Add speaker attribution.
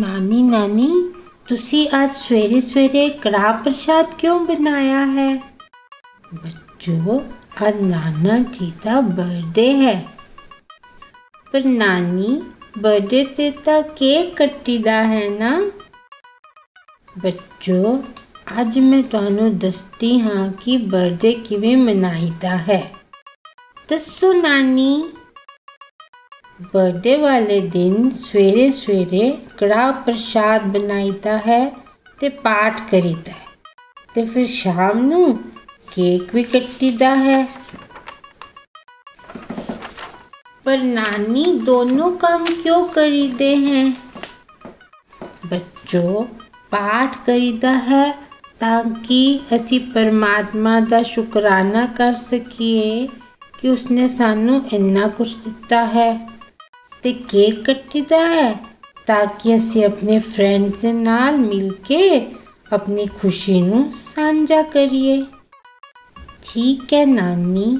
Speaker 1: ਨਾਨੀ ਨਾਨੀ ਤੁਸੀਂ ਅੱਜ ਸਵੇਰੇ ਸਵੇਰੇ ਕੜਾਹ ਪ੍ਰਸ਼ਾਦ ਕਿਉਂ ਬਣਾਇਆ ਹੈ ਬੱਚੋ ਅੱਜ ਨਾਨਾ ਜੀ ਦਾ ਬਰਥਡੇ ਹੈ ਪਰ ਨਾਨੀ ਬਰਥਡੇ ਤੇ ਤਾਂ ਕੇਕ ਕੱਟੀਦਾ ਹੈ ਨਾ ਬੱਚੋ ਅੱਜ ਮੈਂ ਤੁਹਾਨੂੰ ਦੱਸਦੀ ਹਾਂ ਕਿ ਬਰਥਡੇ ਕਿਵੇਂ ਮਨਾਈਦਾ ਹੈ ਦੱਸੋ ਨਾਨੀ ਬਰਥਡੇ ਵਾਲੇ ਦਿਨ ਸਵੇਰੇ ਸਵੇਰੇ ਕੜਾਹ ਪ੍ਰਸ਼ਾਦ ਬਣਾਈਦਾ ਹੈ ਤੇ ਪਾਠ ਕਰੀਦਾ ਹੈ। ਤੇ ਫਿਰ ਸ਼ਾਮ ਨੂੰ ਕੇਕ ਵੀ ਕੱਟੀਦਾ ਹੈ। ਪਰ ਨਾਨੀ ਦੋਨੋਂ ਕੰਮ ਕਿਉਂ ਕਰੀਦੇ ਹੈ? ਬੱਚੋ, ਪਾਠ ਕਰੀਦਾ ਹੈ ਤਾਂ ਕਿ ਅਸੀਂ ਪਰਮਾਤਮਾ ਦਾ ਸ਼ੁਕਰਾਨਾ ਕਰ ਸਕੀਏ ਕਿ ਉਸਨੇ ਸਾਨੂੰ ਇੰਨਾ ਕੁਝ ਦਿੱਤਾ ਹੈ। ਤੇ ਕੇਕ ਕੱਟੀਦਾ ਹੈ ਤਾਂ ਕਿ ਅਸੀਂ ਆਪਣੇ ਫਰੈਂਡਸ ਦੇ ਨਾਲ ਮਿਲ ਕੇ ਆਪਣੀ ਖੁਸ਼ੀ ਨੂੰ ਸਾਂਝਾ ਕਰੀਏ ਠੀਕ ਹੈ ਨਾਨੀ